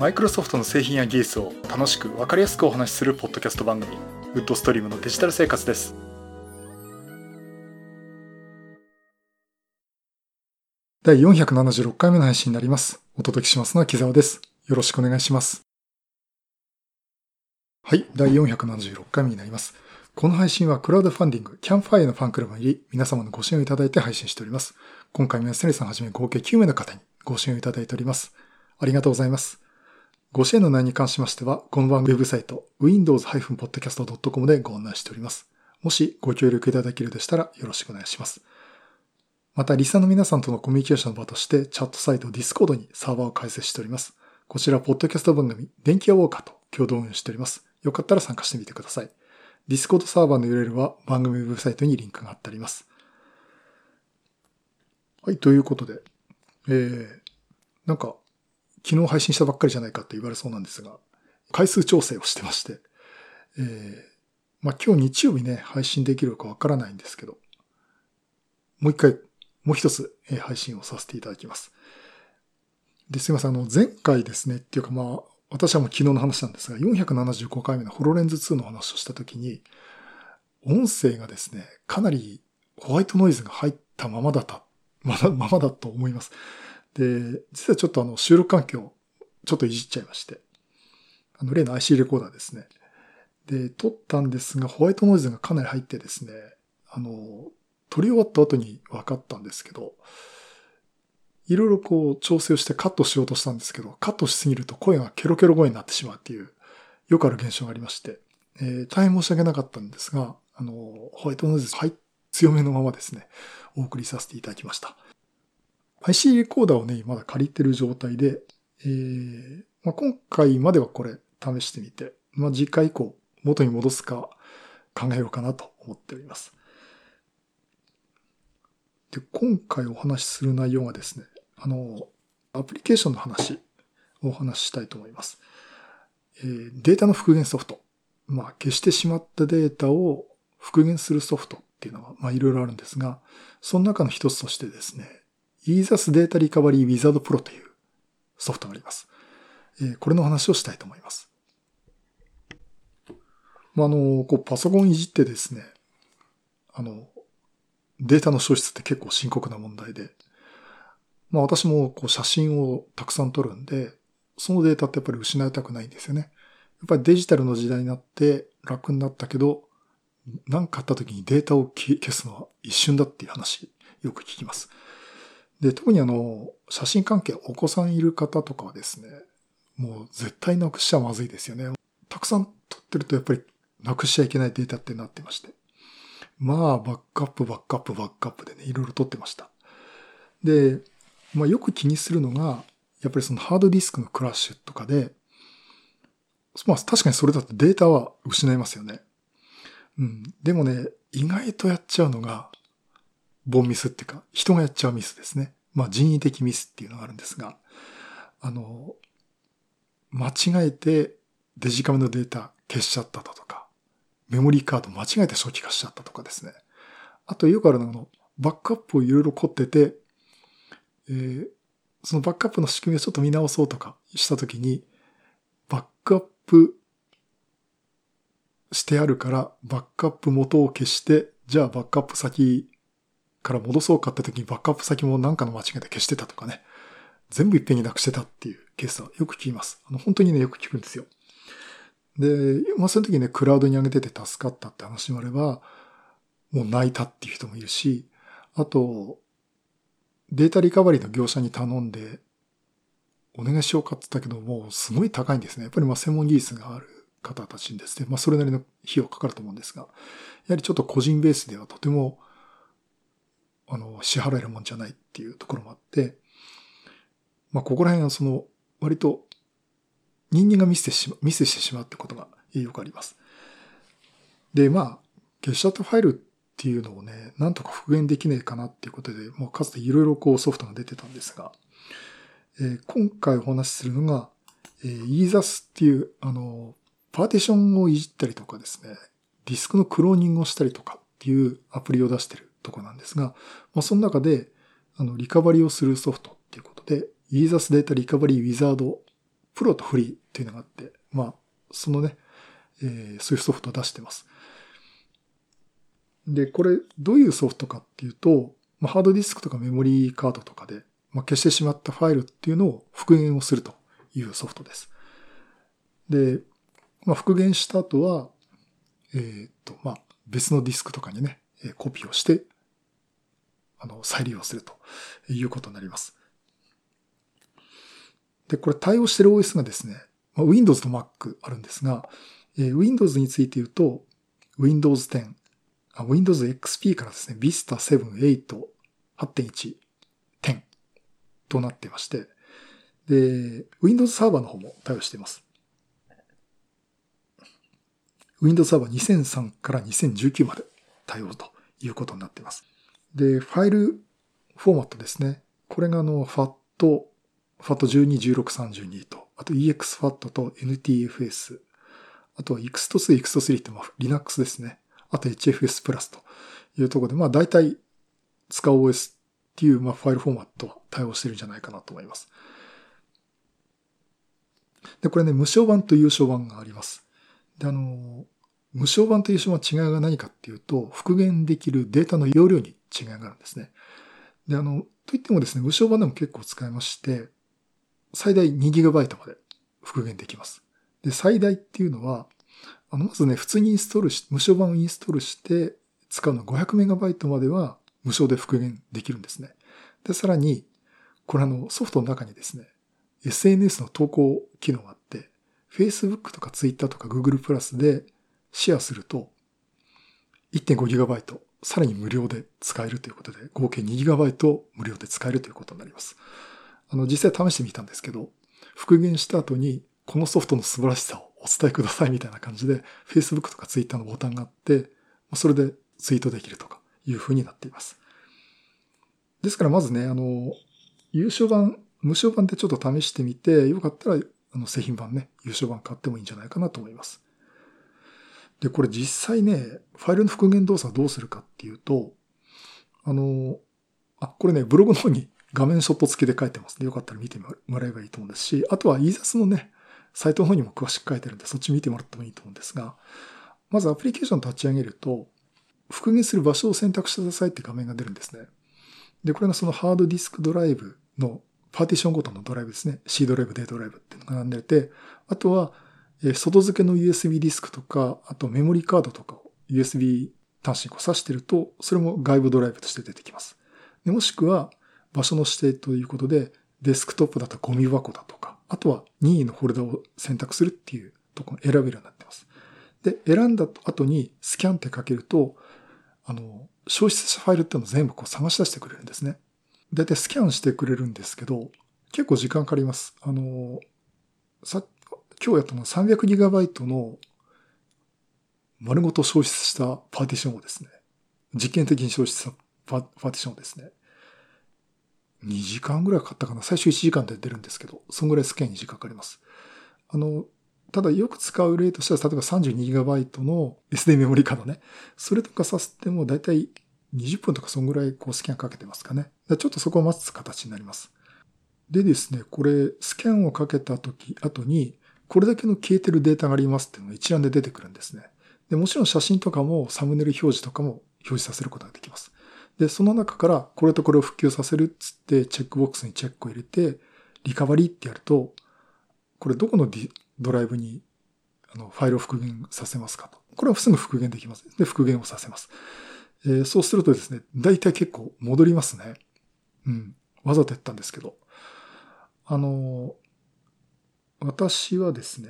マイクロソフトの製品や技術を楽しく分かりやすくお話しするポッドキャスト番組ウッドストリームのデジタル生活です。第476回目の配信になります。お届けしますのは木澤です。よろしくお願いします。はい第476回目になります。この配信はクラウドファンディングキャンファイアのファンクラブに皆様のご支援をいただいて配信しております。今回も安成さんはじめ合計9名の方にご支援をいただいております。ありがとうございます。ご支援の内容に関しましては、この番組ウェブサイト、windows-podcast.com でご案内しております。もしご協力いただけるでしたらよろしくお願いします。また、リサの皆さんとのコミュニケーションの場として、チャットサイト Discord にサーバーを開設しております。こちら、ポッドキャスト番組、電気屋ウォーカーと共同運営しております。よかったら参加してみてください。Discord サーバーの URL は番組ウェブサイトにリンクが貼ってあります。はい、ということで、えー、なんか、昨日配信したばっかりじゃないかって言われそうなんですが、回数調整をしてまして、えー、まあ、今日日曜日ね、配信できるかわからないんですけど、もう一回、もう一つ、え配信をさせていただきます。で、すいません、あの、前回ですね、っていうかまあ、私はもう昨日の話なんですが、475回目のホロレンズ2の話をしたときに、音声がですね、かなりホワイトノイズが入ったままだった、まだ、ままだと思います。で、実はちょっとあの収録環境、ちょっといじっちゃいまして、あの例の IC レコーダーですね。で、撮ったんですが、ホワイトノイズがかなり入ってですね、あの、撮り終わった後に分かったんですけど、いろいろこう調整をしてカットしようとしたんですけど、カットしすぎると声がケロケロ声になってしまうっていう、よくある現象がありまして、えー、大変申し訳なかったんですが、あの、ホワイトノイズ、はい、強めのままですね、お送りさせていただきました。IC レコーダーをね、まだ借りてる状態で、えーまあ、今回まではこれ試してみて、まあ、次回以降元に戻すか考えようかなと思っております。で、今回お話しする内容がですね、あの、アプリケーションの話をお話ししたいと思います。えー、データの復元ソフト。まあ、消してしまったデータを復元するソフトっていうのは、まあ、いろいろあるんですが、その中の一つとしてですね、EASUS Data Recovery Wizard Pro というソフトがあります。これの話をしたいと思います。まあ、あの、こうパソコンいじってですね、あの、データの消失って結構深刻な問題で、まあ私もこう写真をたくさん撮るんで、そのデータってやっぱり失いたくないんですよね。やっぱりデジタルの時代になって楽になったけど、何かあった時にデータを消すのは一瞬だっていう話、よく聞きます。で、特にあの、写真関係、お子さんいる方とかはですね、もう絶対なくしちゃまずいですよね。たくさん撮ってるとやっぱりなくしちゃいけないデータってなってまして。まあ、バックアップ、バックアップ、バックアップでね、いろいろ撮ってました。で、まあよく気にするのが、やっぱりそのハードディスクのクラッシュとかで、まあ確かにそれだとデータは失いますよね。うん。でもね、意外とやっちゃうのが、ボンミスっていうか、人がやっちゃうミスですね。まあ人為的ミスっていうのがあるんですが、あの、間違えてデジカメのデータ消しちゃっただとか、メモリーカード間違えて初期化しちゃったとかですね。あとよくあるのが、バックアップをいろいろ凝ってて、えー、そのバックアップの仕組みをちょっと見直そうとかしたときに、バックアップしてあるから、バックアップ元を消して、じゃあバックアップ先から戻そうかって時にバックアップ先も何かの間違いで消してたとかね。全部いっぺんになくしてたっていうケースはよく聞きます。あの、本当にね、よく聞くんですよ。で、まあその時ね、クラウドに上げてて助かったって話もあれば、もう泣いたっていう人もいるし、あと、データリカバリーの業者に頼んで、お願いしようかって言ったけど、もうすごい高いんですね。やっぱりまあ専門技術がある方たちにですね、まあそれなりの費用かかると思うんですが、やはりちょっと個人ベースではとてもあの、支払えるもんじゃないっていうところもあって、まあ、ここら辺はその、割と、人間がミスしてしまう、ミスしてしまうってことがよくあります。で、まあ、消しちゃったファイルっていうのをね、なんとか復元できねえかなっていうことで、もうかつていろいろこうソフトが出てたんですが、えー、今回お話しするのが、えー、EASUS っていう、あの、パーティションをいじったりとかですね、ディスクのクローニングをしたりとかっていうアプリを出してるとこなんですが、まあ、その中で、あの、リカバリーをするソフトっていうことで、EASUS Data Recovery Wizard Pro プロとフリーっていうのがあって、まあ、そのね、えー、そういうソフトを出してます。で、これ、どういうソフトかっていうと、まあ、ハードディスクとかメモリーカードとかで、まあ、消してしまったファイルっていうのを復元をするというソフトです。で、まあ、復元した後は、えー、っと、まあ、別のディスクとかにね、コピーをして、あの、再利用するということになります。で、これ対応している OS がですね、まあ、Windows と Mac あるんですが、えー、Windows について言うと、Windows 10、あ Windows XP からですね、Vista 7、8、8.1、10となってまして、で、Windows サーバーの方も対応しています。Windows サーバー2003から2019まで対応ということになっています。で、ファイルフォーマットですね。これがあの、FAT、FAT12、16、32と、あと EXFAT と NTFS、あとは X2、X3 ってまあ Linux ですね。あと HFS プラスというところで、まあ大体使う OS っていうまあファイルフォーマットは対応してるんじゃないかなと思います。で、これね、無償版と有償版があります。で、あの、無償版と有償版違いが何かっていうと、復元できるデータの容量に違いがあるんですね。で、あの、といってもですね、無償版でも結構使えまして、最大 2GB まで復元できます。で、最大っていうのは、あの、まずね、普通にインストールし、無償版をインストールして使うの 500MB までは無償で復元できるんですね。で、さらに、これあの、ソフトの中にですね、SNS の投稿機能があって、Facebook とか Twitter とか Google プラスでシェアすると 1.5GB さらに無料で使えるということで、合計 2GB 無料で使えるということになります。あの、実際試してみたんですけど、復元した後にこのソフトの素晴らしさをお伝えくださいみたいな感じで、Facebook とか Twitter のボタンがあって、それでツイートできるとかいう風になっています。ですからまずね、あの、優勝版無償版でちょっと試してみて、よかったら、あの、製品版ね、優勝版買ってもいいんじゃないかなと思います。で、これ実際ね、ファイルの復元動作はどうするかっていうと、あの、あ、これね、ブログの方に 画面ショット付きで書いてますんで、よかったら見てもらえばいいと思うんですし、あとは e ザスのね、サイトの方にも詳しく書いてるんで、そっち見てもらってもいいと思うんですが、まずアプリケーション立ち上げると、復元する場所を選択してくださいって画面が出るんですね。で、これがそのハードディスクドライブのパーティションごとのドライブですね。C ドライブ、D ドライブっていうのが並んでて、あとは、外付けの USB ディスクとか、あとメモリーカードとかを USB 端子に挿してると、それも外部ドライブとして出てきます。でもしくは、場所の指定ということで、デスクトップだとゴミ箱だとか、あとは任意のフォルダを選択するっていうところ選べるようになってます。で、選んだ後にスキャンってかけると、あの、消失したファイルっていうのを全部こう探し出してくれるんですね。だいたいスキャンしてくれるんですけど、結構時間かかります。あの、さっ、今日やったのは 300GB の丸ごと消失したパーティションをですね、実験的に消失したパーティションをですね、2時間ぐらいかかったかな。最初1時間で出るんですけど、そんぐらいスキャンに時間かかります。あの、ただよく使う例としては、例えば 32GB の SD メモリカードね。それとかさせてもだいたい20分とかそんぐらいこうスキャンかけてますかね。ちょっとそこを待つ形になります。でですね、これ、スキャンをかけた時、後に、これだけの消えてるデータがありますっていうのが一覧で出てくるんですね。で、もちろん写真とかもサムネイル表示とかも表示させることができます。で、その中からこれとこれを復旧させるっつってチェックボックスにチェックを入れて、リカバリーってやると、これどこのドライブにあのファイルを復元させますかと。これはすぐ復元できます。で、復元をさせます。えー、そうするとですね、大体結構戻りますね。うん。わざとやったんですけど。あの、私はですね、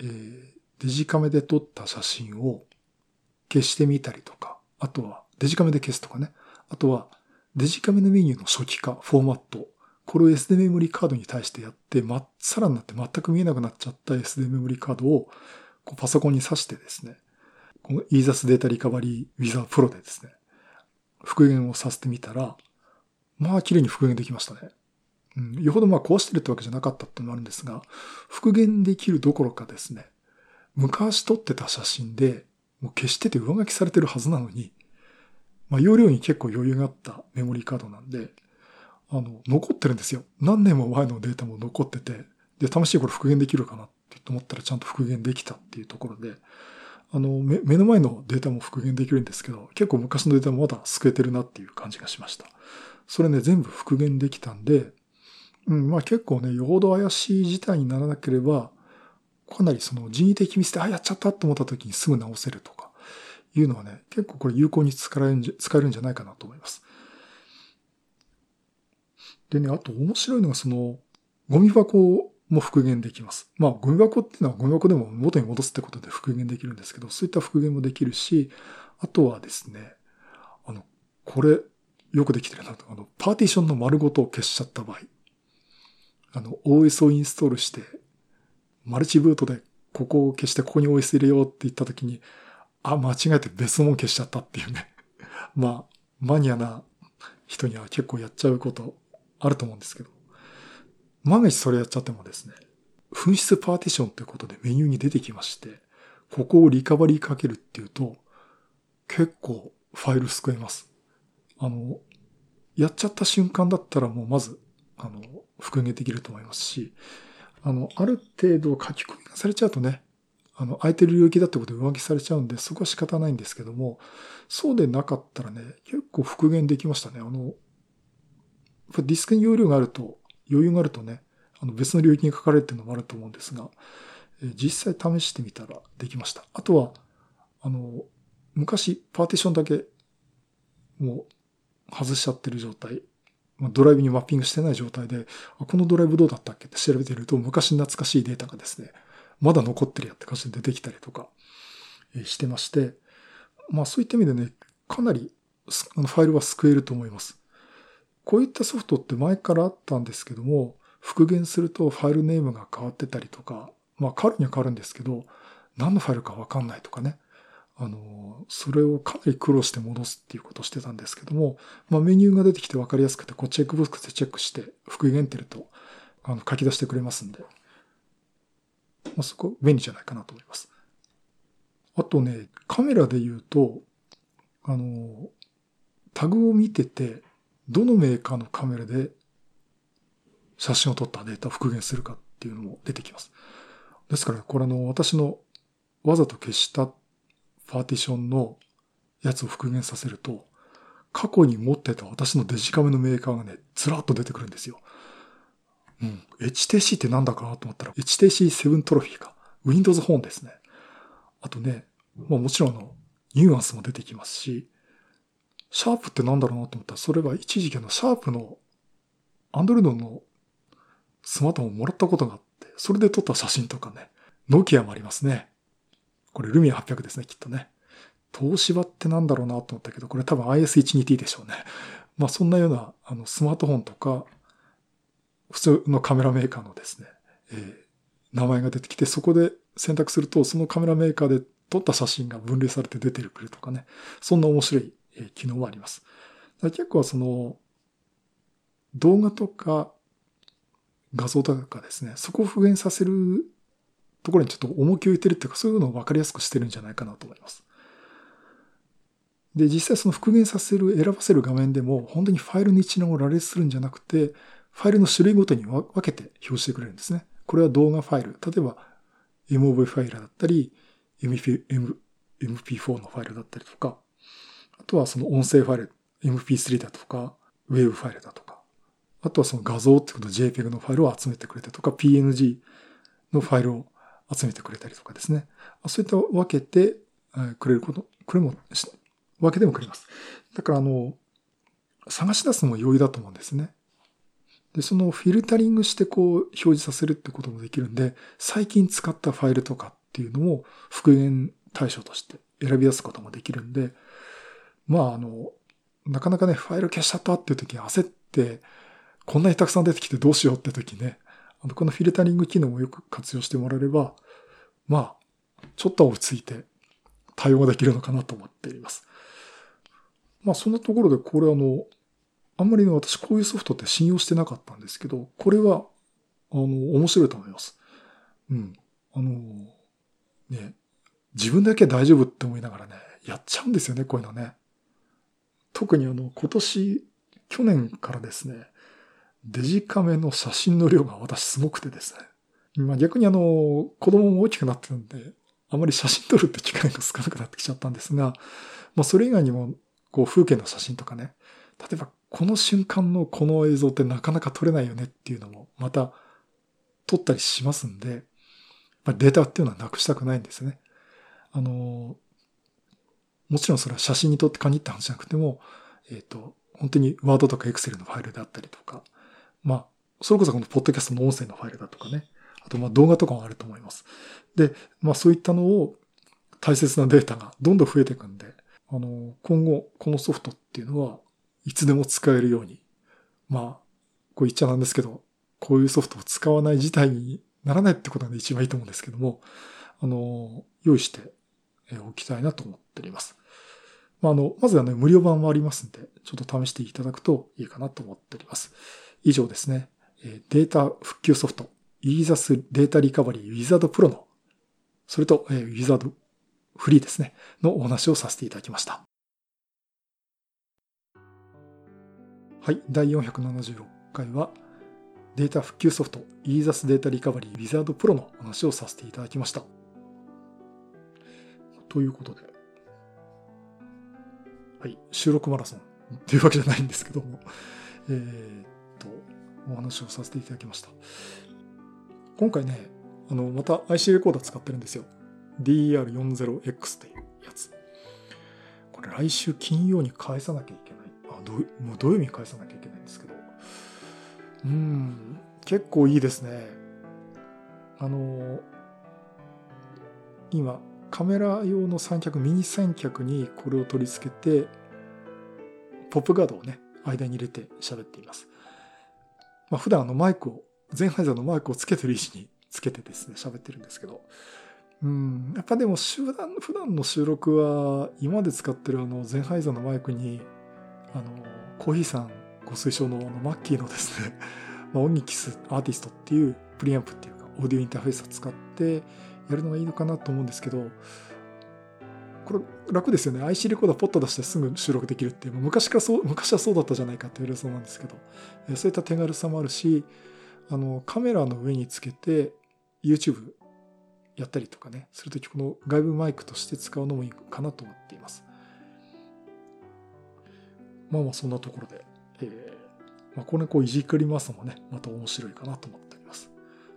えー、デジカメで撮った写真を消してみたりとか、あとはデジカメで消すとかね。あとはデジカメのメニューの初期化、フォーマット。これを SD メモリカードに対してやって、まっさらになって全く見えなくなっちゃった SD メモリカードをこうパソコンに挿してですね、この EASUS データリカバリー Wizard Pro でですね、復元をさせてみたら、まあ綺麗に復元できましたね。うん、よほどまあ壊してるってわけじゃなかったってのもあるんですが、復元できるどころかですね、昔撮ってた写真で、もう消してて上書きされてるはずなのに、まあ容量に結構余裕があったメモリーカードなんで、あの、残ってるんですよ。何年も前のデータも残ってて、で、試しにこれ復元できるかなって思ったらちゃんと復元できたっていうところで、あの、目の前のデータも復元できるんですけど、結構昔のデータもまだ救えてるなっていう感じがしました。それね、全部復元できたんで、うん、まあ結構ね、よほど怪しい事態にならなければ、かなりその人為的ミスで、あ、やっちゃったと思った時にすぐ直せるとか、いうのはね、結構これ有効に使えるんじゃ使えるんじゃないかなと思います。でね、あと面白いのがその、ゴミ箱も復元できます。まあ、ゴミ箱っていうのはゴミ箱でも元に戻すってことで復元できるんですけど、そういった復元もできるし、あとはですね、あの、これ、よくできてるなと。あの、パーティションの丸ごと消しちゃった場合、あの、OS をインストールして、マルチブートでここを消してここに OS 入れようって言った時に、あ、間違えて別のもん消しちゃったっていうね。まあ、マニアな人には結構やっちゃうことあると思うんですけど。万が一それやっちゃってもですね、紛失パーティションということでメニューに出てきまして、ここをリカバリーかけるっていうと、結構ファイル救えます。あの、やっちゃった瞬間だったらもうまず、あの、復元できると思いますし、あの、ある程度書き込みがされちゃうとね、あの、空いてる領域だってことで上書きされちゃうんで、そこは仕方ないんですけども、そうでなかったらね、結構復元できましたね。あの、ディスクに容量があると、余裕があるとね、あの別の領域に書かれるってるのもあると思うんですが、実際試してみたらできました。あとは、あの、昔パーティションだけもう外しちゃってる状態、ドライブにマッピングしてない状態で、このドライブどうだったっけ？って調べてると昔懐かしいデータがですね、まだ残ってるやって感じで出てきたりとかしてまして、まあそういった意味でね、かなりファイルは救えると思います。こういったソフトって前からあったんですけども、復元するとファイルネームが変わってたりとか、まあ変わるには変わるんですけど、何のファイルかわかんないとかね。あの、それをかなり苦労して戻すっていうことをしてたんですけども、まあメニューが出てきてわかりやすくて、こうチェックボックスでチェックして復元ってると、あの、書き出してくれますんで、まあ、そこ便利じゃないかなと思います。あとね、カメラで言うと、あの、タグを見てて、どのメーカーのカメラで写真を撮ったデータを復元するかっていうのも出てきます。ですから、これあの、私のわざと消したパーティションのやつを復元させると、過去に持ってた私のデジカメのメーカーがね、ずらっと出てくるんですよ。うん。HTC ってなんだかなと思ったら、HTC7 トロフィーか。Windows 本ですね。あとね、まあもちろんあの、ニュアンスも出てきますし、シャープってなんだろうなと思ったら、それは一時期のシャープの、アンドロイドのスマートフォンをもらったことがあって、それで撮った写真とかね、ノキアもありますね。これルミア800ですね、きっとね。東芝ってなんだろうなと思ったけど、これ多分 IS12T でしょうね。まあそんなようなあのスマートフォンとか、普通のカメラメーカーのですね、えー、名前が出てきて、そこで選択すると、そのカメラメーカーで撮った写真が分類されて出てくるとかね。そんな面白い機能はあります。結構その動画とか画像とかですね、そこを復元させるところにちょっと重きを置いてるっていうか、そういうのを分かりやすくしてるんじゃないかなと思います。で、実際その復元させる、選ばせる画面でも、本当にファイルの一覧を羅列するんじゃなくて、ファイルの種類ごとに分けて表してくれるんですね。これは動画ファイル。例えば、MOV ファイルだったり、MP4 のファイルだったりとか、あとはその音声ファイル、MP3 だとか、Wave ファイルだとか、あとはその画像ってこと JPEG のファイルを集めてくれたとか、PNG のファイルを集めてくれたりとかですね。そういった分けてくれること、これも分けてもくれます。だからあの、探し出すのも容易だと思うんですね。で、そのフィルタリングしてこう表示させるってこともできるんで、最近使ったファイルとかっていうのも復元対象として選び出すこともできるんで、まああの、なかなかね、ファイル消しちゃったっていう時に焦って、こんなにたくさん出てきてどうしようって時ね、あの、このフィルタリング機能もよく活用してもらえれば、まあ、ちょっと落ち着いて対応できるのかなと思っています。まあ、そんなところで、これあの、あんまりね、私こういうソフトって信用してなかったんですけど、これは、あの、面白いと思います。うん。あの、ね、自分だけ大丈夫って思いながらね、やっちゃうんですよね、こういうのね。特にあの、今年、去年からですね、デジカメの写真の量が私すごくてですね、まあ逆にあの、子供も大きくなってるんで、あまり写真撮るって機会が少なくなってきちゃったんですが、まあそれ以外にも、こう風景の写真とかね、例えばこの瞬間のこの映像ってなかなか撮れないよねっていうのもまた撮ったりしますんで、まあ、データっていうのはなくしたくないんですね。あの、もちろんそれは写真に撮って限った話じゃなくても、えっ、ー、と、本当にワードとかエクセルのファイルであったりとか、まあ、それこそこのポッドキャストの音声のファイルだとかね、あとまあ動画とかもあると思います。で、まあそういったのを大切なデータがどんどん増えていくんで、あの、今後このソフトっていうのはいつでも使えるように、まあ、こう言っちゃなんですけど、こういうソフトを使わない事態にならないってことが一番いいと思うんですけども、あの、用意しておきたいなと思っております。まあ、あの、まずはね、無料版もありますんで、ちょっと試していただくといいかなと思っております。以上ですね、データ復旧ソフト、イーザスデータリカバリーウィザードプロの、それと、ウィザードフリーですね、のお話をさせていただきました。はい、第476回は、データ復旧ソフト、イーザスデータリカバリーウィザードプロの話をさせていただきました。ということで、はい、収録マラソンっていうわけじゃないんですけども、えー、と、お話をさせていただきました。今回ね、あの、また IC レコーダー使ってるんですよ。DR40X というやつ。これ来週金曜に返さなきゃいけない。あ、どもう土曜日に返さなきゃいけないんですけど。うん、結構いいですね。あの、今、カメラ用の三脚、ミニ三脚にこれを取り付けて、ポップガードをね、間に入れて喋っています。まあ、普段あのマイクを、ゼンハイザーのマイクをつけてる位置につけてですね、喋ってるんですけど、うん、やっぱでも集団、普段の収録は、今まで使ってるあの、ゼンハイザーのマイクに、あの、コーヒーさんご推奨のあの、マッキーのですね、まあ、オニキスアーティストっていうプリアンプっていうか、オーディオインターフェースを使ってやるのがいいのかなと思うんですけど、これ楽ですよね。IC レコーダーポッと出してすぐ収録できるっていう、昔からそう、昔はそうだったじゃないかって言われそうなんですけど、そういった手軽さもあるし、あの、カメラの上につけて YouTube やったりとかね、するときこの外部マイクとして使うのもいいかなと思っています。まあまあそんなところで、えー、まあこれこういじくりますのもね、また面白いかなと思っております。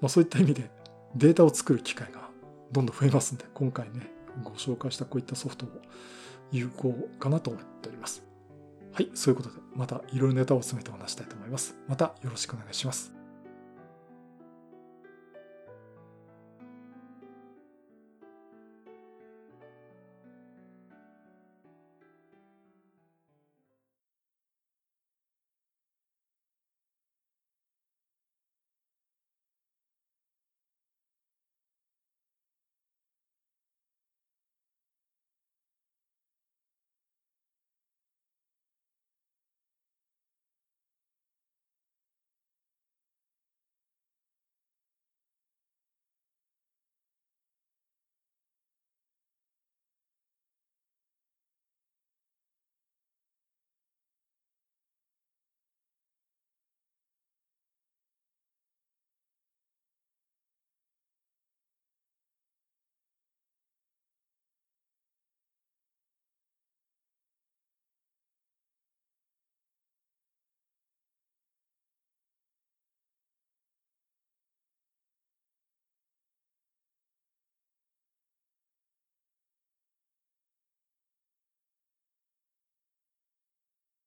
まあそういった意味でデータを作る機会がどんどん増えますんで、今回ね、ご紹介したこういったソフトも有効かなと思っております。はい、そういうことでまたいろいろネタを詰めてお話したいと思います。またよろしくお願いします。